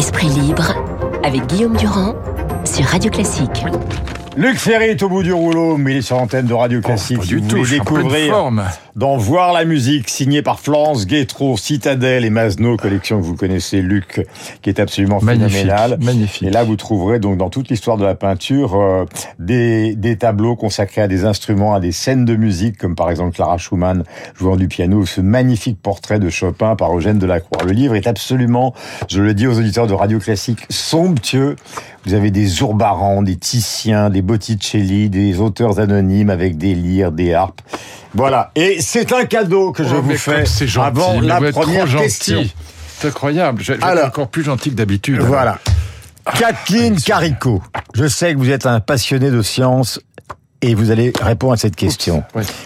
Esprit libre avec Guillaume Durand sur Radio Classique. Luc Ferry est au bout du rouleau, mais il est sur l'antenne de Radio Classique. pas Si du vous tout, je découvrir dans Voir la musique, signé par Florence Guétro, Citadel et Masno, collection que vous connaissez, Luc, qui est absolument Magnifique, phénoménale. magnifique. Et là, vous trouverez donc dans toute l'histoire de la peinture euh, des, des tableaux consacrés à des instruments, à des scènes de musique, comme par exemple Clara Schumann jouant du piano, ce magnifique portrait de Chopin par Eugène Delacroix. Le livre est absolument, je le dis aux auditeurs de Radio Classique, somptueux. Vous avez des Zurbaran, des Titiens, des Botticelli, des auteurs anonymes avec des lyres, des harpes. Voilà. Et c'est un cadeau que je Oh, vous fais gentil, avant la première question. gentil. C'est incroyable. Je, je Alors. encore plus gentil que d'habitude. Voilà. Kathleen Carico, je sais que vous êtes un passionné de science et vous allez répondre à cette question.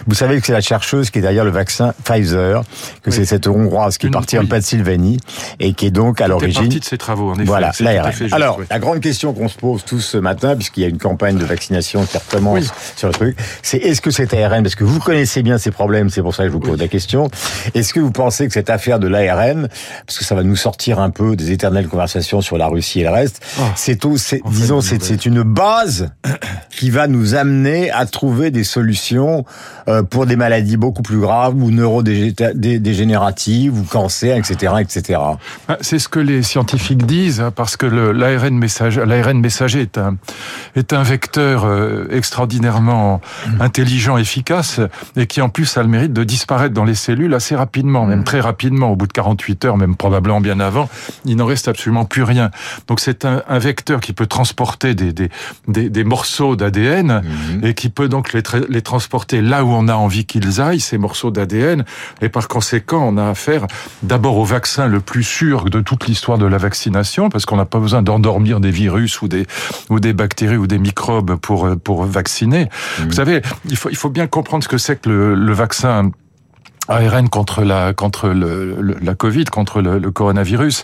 Vous savez que c'est la chercheuse qui est derrière le vaccin Pfizer, que c'est cette Hongroise qui est partie en. Pennsylvanie et qui est donc à l'origine partie de ses travaux, en effet. voilà, l'ARN. Alors, oui. la grande question qu'on se pose tous ce matin, puisqu'il y a une campagne de vaccination qui recommence sur le truc, c'est est-ce que cet ARN, parce que vous connaissez bien ces problèmes, c'est pour ça que je vous pose la question, est-ce que vous pensez que cette affaire de l'ARN, parce que ça va nous sortir un peu des éternelles conversations sur la Russie et le reste, Oh. c'est disons, c'est une base qui va nous amener à trouver des solutions euh, pour des maladies beaucoup plus graves ou neurodégénératives ou cancer, etc., etc. Ah, C'est ce que les scientifiques disent, hein, parce que l'ARN messager, l'ARN messager est un est un vecteur euh, extraordinairement intelligent, efficace, et qui en plus a le mérite de disparaître dans les cellules assez rapidement, même très rapidement, au bout de 48 heures, même probablement bien avant, il n'en reste absolument plus rien. Donc c'est un, un vecteur qui peut transporter des des, des, des morceaux d'ADN et qui peut donc les, tra- les transporter là où on a envie qu'ils aillent, ces morceaux d'ADN, et par conséquent, on a affaire d'abord au vaccin le plus sûr de toute l'histoire de la vaccination, parce qu'on n'a pas besoin d'endormir des virus ou des ou des bactéries ou des microbes pour euh, pour vacciner. Vous savez, il faut il faut bien comprendre ce que c'est que le, le vaccin. ARN contre la contre le, le- la Covid, contre le, le coronavirus.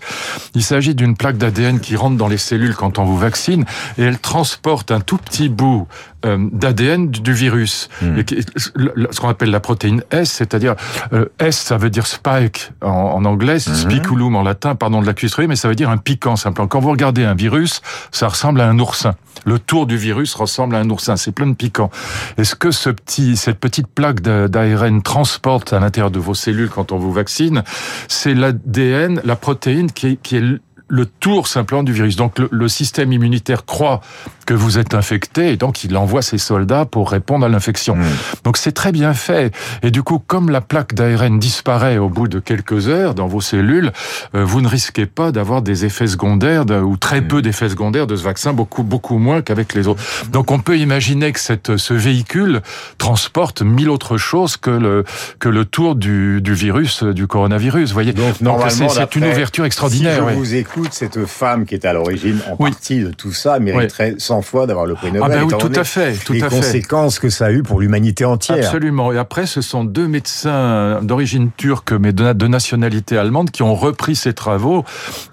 Il s'agit d'une plaque d'ADN qui rentre dans les cellules quand on vous vaccine et elle transporte un tout petit bout euh, d'ADN du, du virus, Et qui- le- le- ce qu'on appelle la protéine S, c'est-à-dire euh, S, ça veut dire spike en, en anglais, spiculum en latin, pardon de la cuisserie, mais ça veut dire un piquant simplement. Quand vous regardez un virus, ça ressemble à un oursin. Le tour du virus ressemble à un oursin, c'est plein de piquants. Est-ce que ce petit, cette petite plaque d'a- d'ARN transporte à l'intérieur de vos cellules quand on vous vaccine C'est l'ADN, la protéine qui est, qui est le tour simplement du virus. Donc le, le système immunitaire croit que vous êtes infecté et donc il envoie ses soldats pour répondre à l'infection. Donc c'est très bien fait. Et du coup, comme la plaque d'ARN disparaît au bout de quelques heures dans vos cellules, euh, vous ne risquez pas d'avoir des effets secondaires de- ou très peu d'effets secondaires de ce vaccin, beaucoup beaucoup moins qu'avec les autres. Donc on peut imaginer que cette, ce véhicule transporte mille autres choses que le que le tour du, du virus, euh, du coronavirus. Vous voyez. Donc, normalement, c'est une ouverture extraordinaire. Si je oui. vous écoute, cette femme qui est à l'origine en Oui. partie de tout ça mériterait 100 fois d'avoir le prix Nobel. Ah ben oui, tout à fait, tout les à fait. conséquences que ça a eu pour l'humanité entière. Absolument. Et après, ce sont deux médecins d'origine turque, mais de, nationalité allemande, qui ont repris ces travaux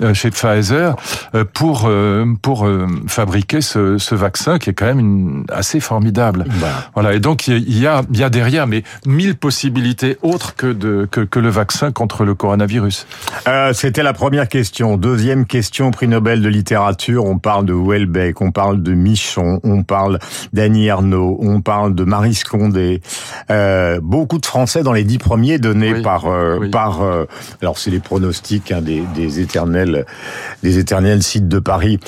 euh, chez Pfizer euh, pour euh, pour fabriquer ce, ce vaccin qui est quand même une- assez formidable. Voilà. Voilà. Et donc il y a il y a derrière mais mille possibilités autres que de que, que le vaccin contre le coronavirus. Euh, C'était la première question. Deuxième question, prix Nobel de littérature. On parle de Houellebecq, on parle de Michon, on parle d'Annie Ernaux, on parle de Marie Scondé. Euh, beaucoup de Français dans les dix premiers donnés Oui. par euh, Oui. par. euh, alors c'est les pronostics hein, des, des éternels des éternels sites de Paris.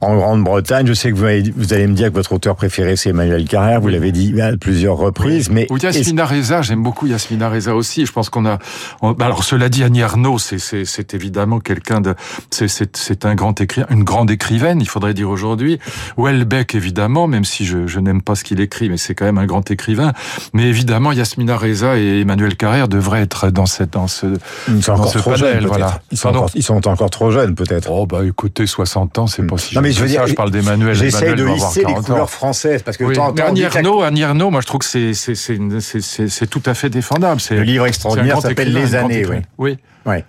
En Grande-Bretagne, je sais que vous allez, vous allez me dire que votre auteur préféré c'est Emmanuel Carrère. Vous l'avez dit à plusieurs reprises, mais Ou Yasmina Reza, j'aime beaucoup Yasmina Reza aussi. Je pense qu'on a. on- bah alors cela dit, Annie Arnaud, c'est évidemment quelqu'un de. C'est un grand écrivain, une grande écrivaine, il faudrait dire aujourd'hui. Welbeck évidemment, même si je je n'aime pas ce qu'il écrit, mais c'est quand même un grand écrivain. Mais évidemment, Yasmina Reza et Emmanuel Carrère devraient être dans cette dans ce ils sont dans encore ce trop panel, jeunes, voilà. Ils sont encore, ils sont encore trop jeunes, peut-être. Oh bah écoutez, 60 ans, c'est pas si Non, mais je veux dire, ça. je parle d'Emmanuel. J'essaye Emmanuel de hisser les 40 ans. couleurs françaises parce que Oui, Annie Ernaux, moi je trouve que c'est tout à fait défendable. Le livre extraordinaire s'appelle Les années. Oui. Oui. Ouais.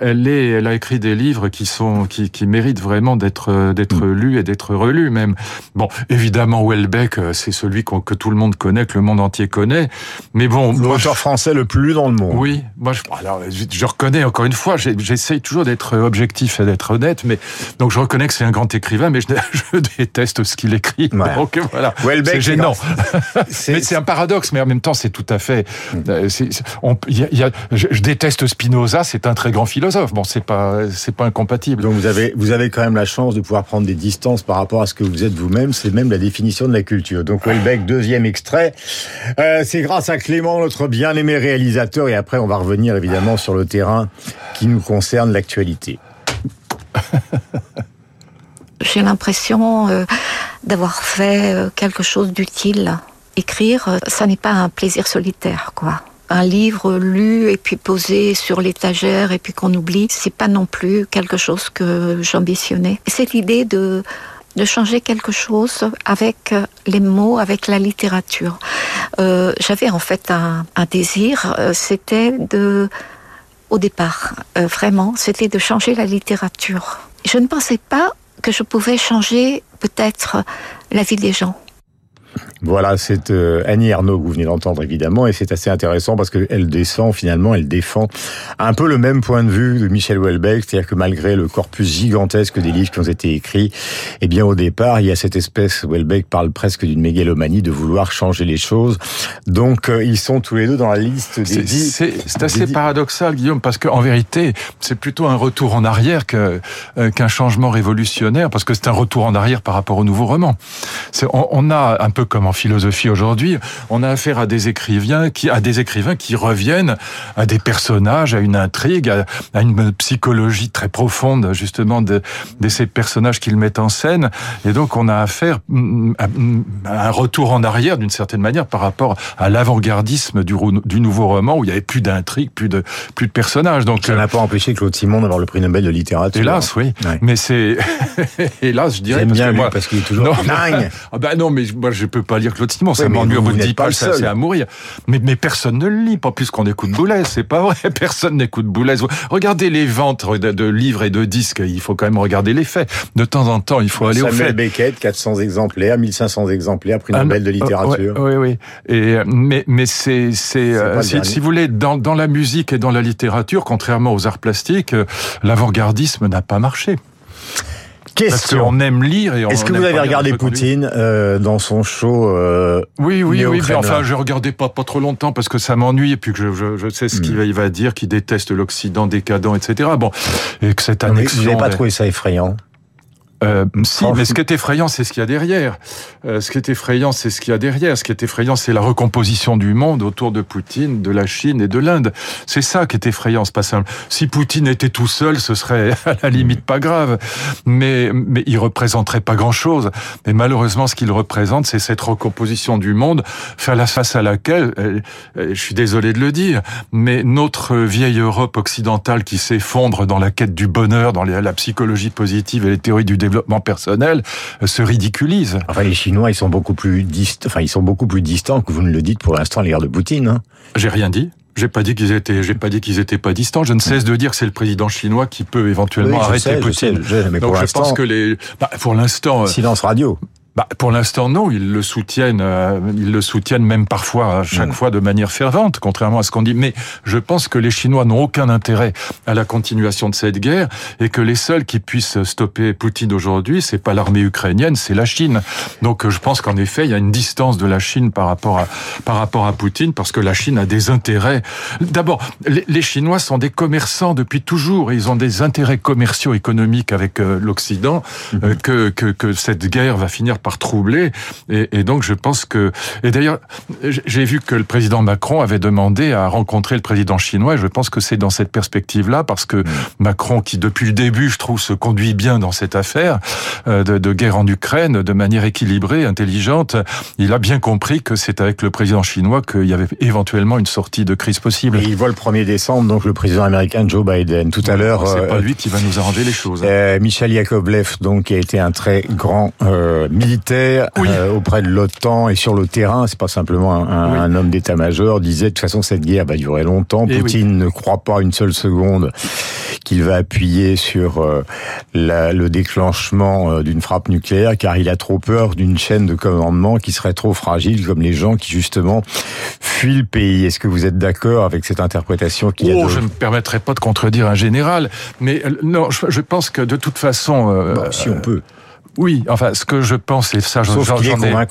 Elle est, elle a écrit des livres qui sont, qui, qui méritent vraiment d'être, d'être mm. lus et d'être relus même. Bon, évidemment, Welbeck, c'est celui que tout le monde connaît, que le monde entier connaît. Mais bon, l'auteur français le plus lu dans le monde. Oui, moi, je, alors, je, reconnais encore une fois, j'essaye toujours d'être objectif et d'être honnête, mais donc je reconnais que c'est un grand écrivain, mais je, je déteste ce qu'il écrit. Donc voilà, c'est gênant. mais c'est un paradoxe, mais en même temps, c'est tout à fait. Mm. Euh, on, y a, je, je, déteste Spinoza, c'est un très grand philosophe. Bon, c'est pas, c'est pas incompatible. Donc vous avez, vous avez quand même la chance de pouvoir prendre des distances par rapport à ce que vous êtes vous-même. C'est même la définition de la culture. Donc Welbeck, deuxième extrait. Euh, c'est grâce à Clément, notre bien-aimé réalisateur, et après on va revenir évidemment sur le terrain qui nous concerne, l'actualité. J'ai l'impression euh, d'avoir fait euh, quelque chose d'utile. Écrire, ça n'est pas un plaisir solitaire, quoi. Un livre lu et puis posé sur l'étagère et puis qu'on oublie, c'est pas non plus quelque chose que j'ambitionnais. Cette idée de de changer quelque chose avec les mots, avec la littérature. Euh, J'avais en fait un, un désir, c'était de, au départ, euh, vraiment, c'était de changer la littérature. Je ne pensais pas que je pouvais changer peut-être la vie des gens. Voilà, c'est euh, Annie Arnaud que vous venez d'entendre évidemment, et c'est assez intéressant parce qu'elle descend finalement, elle défend un peu le même point de vue de Michel Houellebecq, c'est-à-dire que malgré le corpus gigantesque des livres qui ont été écrits, eh bien au départ, il y a cette espèce, Houellebecq parle presque d'une mégalomanie de vouloir changer les choses. Donc euh, ils sont tous les deux dans la liste des dix. C'est assez paradoxal, Guillaume, parce qu'en vérité, c'est plutôt un retour en arrière euh, qu'un changement révolutionnaire, parce que c'est un retour en arrière par rapport au nouveau roman. On, on a un peu comme en philosophie aujourd'hui, on a affaire à des écrivains qui, à des écrivains qui reviennent à des personnages, à une intrigue, à, une psychologie très profonde justement de, de ces personnages qu'ils mettent en scène. Et donc on a affaire mm, mm, à un retour en arrière d'une certaine manière par rapport à l'avant-gardisme du, du nouveau roman où il y avait plus d'intrigue, plus de plus de personnages. Donc ça n'a pas empêché Claude Simon d'avoir le prix Nobel de littérature. Hélas, oui. Mais c'est hélas, je dirais parce bien que moi... parce qu'il est toujours non, dingue. ah ben non, mais moi je peux pas lire Claude Simon, ça m'ennuie au bout de 10 pages, c'est à mourir. Mais, mais personne ne le lit, pas plus qu'on écoute Boulez, c'est pas vrai, personne n'écoute Boulez. Regardez les ventes de, livres et de disques, il faut quand même regarder les faits. De temps en temps, il faut aller au fait. Beckett, 400 exemplaires, 1500 exemplaires, prix Nobel de littérature. oui, oui. Et, mais, mais c'est, c'est, euh, si, si, vous voulez, dans, dans la musique et dans la littérature, contrairement aux arts plastiques, euh, l'avant-gardisme n'a pas marché. Question. Parce qu'on aime lire et on Est-ce que vous avez regardé Poutine euh, dans son show euh, Oui, oui, oui. Mais enfin, je regardais pas pas trop longtemps parce que ça m'ennuie et puis que je, je, je sais ce qu'il hmm. va dire, qu'il déteste l'Occident décadent, etc. Bon, et que cette annexion. Vous n'avez pas trouvé ça effrayant euh, si, mais ce qui est effrayant, c'est ce qu'il y a derrière. Euh, ce qui est effrayant, c'est ce qu'il y a derrière. Ce qui est effrayant, c'est la recomposition du monde autour de Poutine, de la Chine et de l'Inde. C'est ça qui est effrayant, c'est pas simple. Si Poutine était tout seul, ce serait à la limite pas grave, mais mais il représenterait pas grand-chose. Mais malheureusement, ce qu'il représente, c'est cette recomposition du monde, faire la face à laquelle, euh, euh, je suis désolé de le dire, mais notre vieille Europe occidentale qui s'effondre dans la quête du bonheur, dans la psychologie positive et les théories du développement personnel euh, se ridiculise. Enfin, les Chinois, ils sont beaucoup plus distants, enfin, ils sont beaucoup plus distants que vous ne le dites pour l'instant à l'égard de Poutine. Hein. J'ai rien dit. J'ai pas dit qu'ils étaient, j'ai pas dit qu'ils étaient pas distants. Je ne cesse de dire que c'est le président chinois qui peut éventuellement arrêter Poutine. Je sais, mais Donc je pense que les, bah, pour l'instant, euh, silence radio. Bah, pour l'instant, non. Ils le soutiennent. Euh, ils le soutiennent même parfois, à chaque mm. fois, de manière fervente, contrairement à ce qu'on dit. Mais je pense que les Chinois n'ont aucun intérêt à la continuation de cette guerre et que les seuls qui puissent stopper Poutine aujourd'hui, c'est pas l'armée ukrainienne, c'est la Chine. Donc, je pense qu'en effet, il y a une distance de la Chine par rapport à par rapport à Poutine, parce que la Chine a des intérêts. D'abord, les, Chinois sont des commerçants depuis toujours. Et ils ont des intérêts commerciaux, économiques avec euh, l'Occident mm-hmm. euh, que, que que cette guerre va finir par troubler. Et, et donc je pense que... Et d'ailleurs, j'ai vu que le président Macron avait demandé à rencontrer le président chinois. Et je pense que c'est dans cette perspective-là, parce que mm. Macron, qui depuis le début, je trouve, se conduit bien dans cette affaire euh, de, de guerre en Ukraine, de manière équilibrée, intelligente, il a bien compris que c'est avec le président chinois qu'il y avait éventuellement une sortie de crise possible. Et il voit le 1er décembre, donc le président américain Joe Biden. Tout à l'heure... C'est pas euh, lui qui va nous arranger les choses. Hein. Euh, Michel Yakovlev, donc, qui a été un très grand euh, militaire euh, auprès de l'OTAN et sur le terrain, c'est pas simplement un, homme d'état-major, disait de toute façon cette guerre va durer longtemps. Poutine ne croit pas une seule seconde qu'il va appuyer sur euh, la, le déclenchement euh, d'une frappe nucléaire, car il a trop peur d'une chaîne de commandement qui serait trop fragile, comme les gens qui justement fuient le pays. Est-ce que vous êtes d'accord avec cette interprétation qu'il oh, a de... Je ne me permettrai pas de contredire un général, mais non, je, je pense que de toute façon, euh, bah, si on peut. Oui, enfin, ce que je pense, et ça, j'en ai,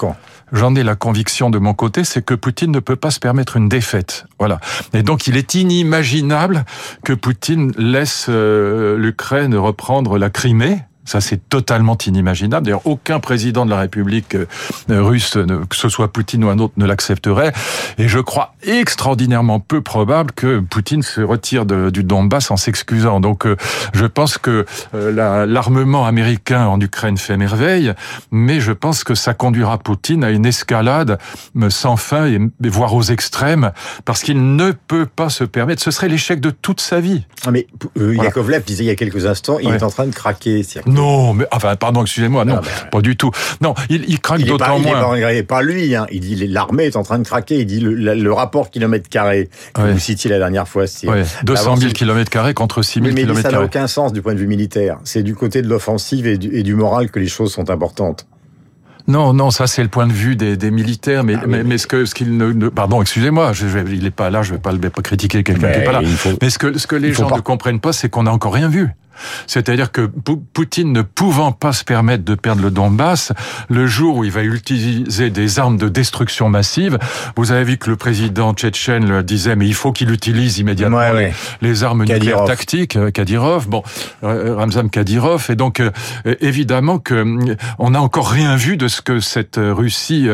j'en ai la conviction de mon côté, c'est que Poutine ne peut pas se permettre une défaite. Voilà. Et donc, il est inimaginable que Poutine laisse euh, l'Ukraine reprendre la Crimée ça, c'est totalement inimaginable. D'ailleurs, aucun président de la République euh, russe, que ce soit Poutine ou un autre, ne l'accepterait. Et je crois extraordinairement peu probable que Poutine se retire de, du Donbass en s'excusant. Donc, euh, je pense que euh, l'armement américain en Ukraine fait merveille, mais je pense que ça conduira Poutine à une escalade sans fin et, voire aux extrêmes, parce qu'il ne peut pas se permettre. Ce serait l'échec de toute sa vie. Ah, mais euh, Yakovlev disait il y a quelques instants, il est en train de craquer. Non, mais enfin, pardon, excusez-moi, non, ah, pas du tout. Non, il, il craque d'autant moins. Il pas, lui, hein. il dit l'armée est en train de craquer. Il dit le, le rapport kilomètre carré que vous citiez la dernière fois, c'est 200 000 kilomètres carrés contre 6 000 kilomètres carrés. Ça n'a aucun sens du point de vue militaire. C'est du côté de l'offensive et, et du moral que les choses sont importantes. Non, non, ça c'est le point de vue des, des militaires, mais, ah, mais, mais, ce que ce qu'il ne, pardon, excusez-moi, je, je, il n'est pas là, je vais pas le critiquer quelqu'un qui est pas là. Mais ce que ce que les gens ne comprennent pas, c'est qu'on n'a encore rien vu. C'est-à-dire que Poutine ne pouvant pas se permettre de perdre le Donbass, le jour où il va utiliser des armes de destruction massive, vous avez vu que le président tchétchène le disait, mais il faut qu'il utilise immédiatement les armes nucléaires tactiques, euh, Kadyrov, bon, euh, Ramzan Kadyrov, et donc euh, évidemment que on n'a encore rien vu de ce que cette Russie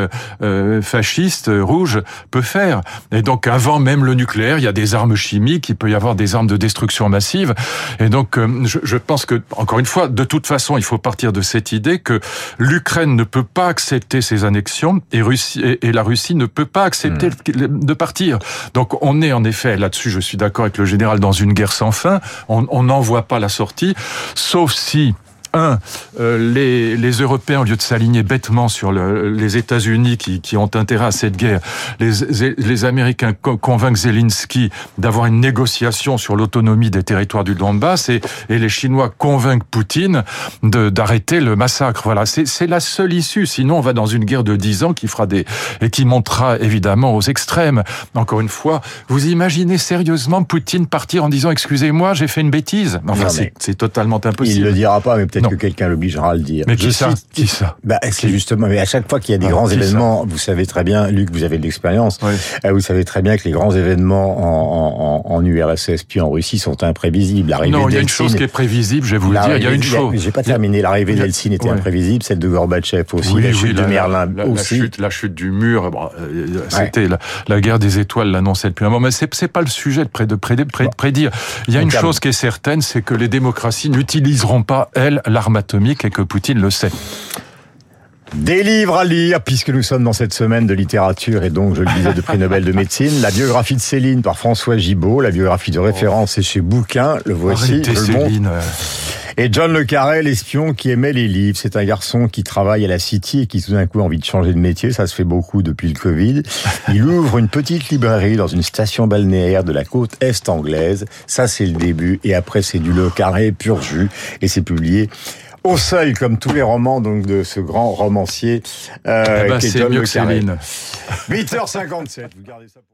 fasciste rouge peut faire. Et donc avant même le nucléaire, il y a des armes chimiques, il peut y avoir des armes de destruction massive, et donc je, pense que, encore une fois, de toute façon, il faut partir de cette idée que l'Ukraine ne peut pas accepter ces annexions et, Russie, et, la Russie ne peut pas accepter hmm. de partir. Donc on est en effet, là-dessus je suis d'accord avec le général, dans une guerre sans fin. On n'en voit pas la sortie, sauf si un, euh, les, les, Européens, au lieu de s'aligner bêtement sur le, les États-Unis qui, qui, ont intérêt à cette guerre, les, les Américains convainquent Zelensky d'avoir une négociation sur l'autonomie des territoires du Donbass et, et les Chinois convainquent Poutine d'arrêter le massacre. Voilà, c'est la seule issue. Sinon, on va dans une guerre de dix ans qui fera des et qui montera évidemment aux extrêmes. Encore une fois, vous imaginez sérieusement Poutine partir en disant excusez-moi, j'ai fait une bêtise. Enfin, c'est totalement impossible. Il le dira pas, mais peut-être que quelqu'un l'obligera à le dire. Mais qui ça Qui ça bah, C'est justement, mais à chaque fois qu'il y a des ah, grands événements, vous savez très bien, Luc, vous avez de l'expérience, euh, vous savez très bien que les grands événements en, en, en, URSS puis en Russie sont imprévisibles. Non, il y a une chose qui est prévisible, je vais vous le dire, il y a une chose. J'ai pas terminé, l'arrivée d'Eltsine était imprévisible, celle de Gorbatchev aussi, la chute de Merlin aussi. La chute, la chute du mur, euh, c'était la, guerre des étoiles l'annonçait depuis un moment, mais c'est pas le sujet de, prédire. Il y a une chose qui est certaine, c'est que les démocraties n'utiliseront pas, elles, l'arme atomique et que Poutine le sait. Des livres à lire, puisque nous sommes dans cette semaine de littérature et donc, je le disais, de prix Nobel de médecine. La biographie de Céline par François Gibault, la biographie de référence est chez Bouquin, le voici, je Céline. Et John Le Carré, l'espion qui aimait les livres. C'est un garçon qui travaille à la City et qui tout d'un coup a envie de changer de métier. Ça se fait beaucoup depuis le Covid. Il ouvre une petite librairie dans une station balnéaire de la côte est anglaise. Ça, c'est le début. Et après, c'est du Le Carré pur jus. Et c'est publié au seuil, comme tous les romans donc de ce grand romancier euh, eh ben, qui est, John mieux Le Carré. 8h57, vous gardez ça pour...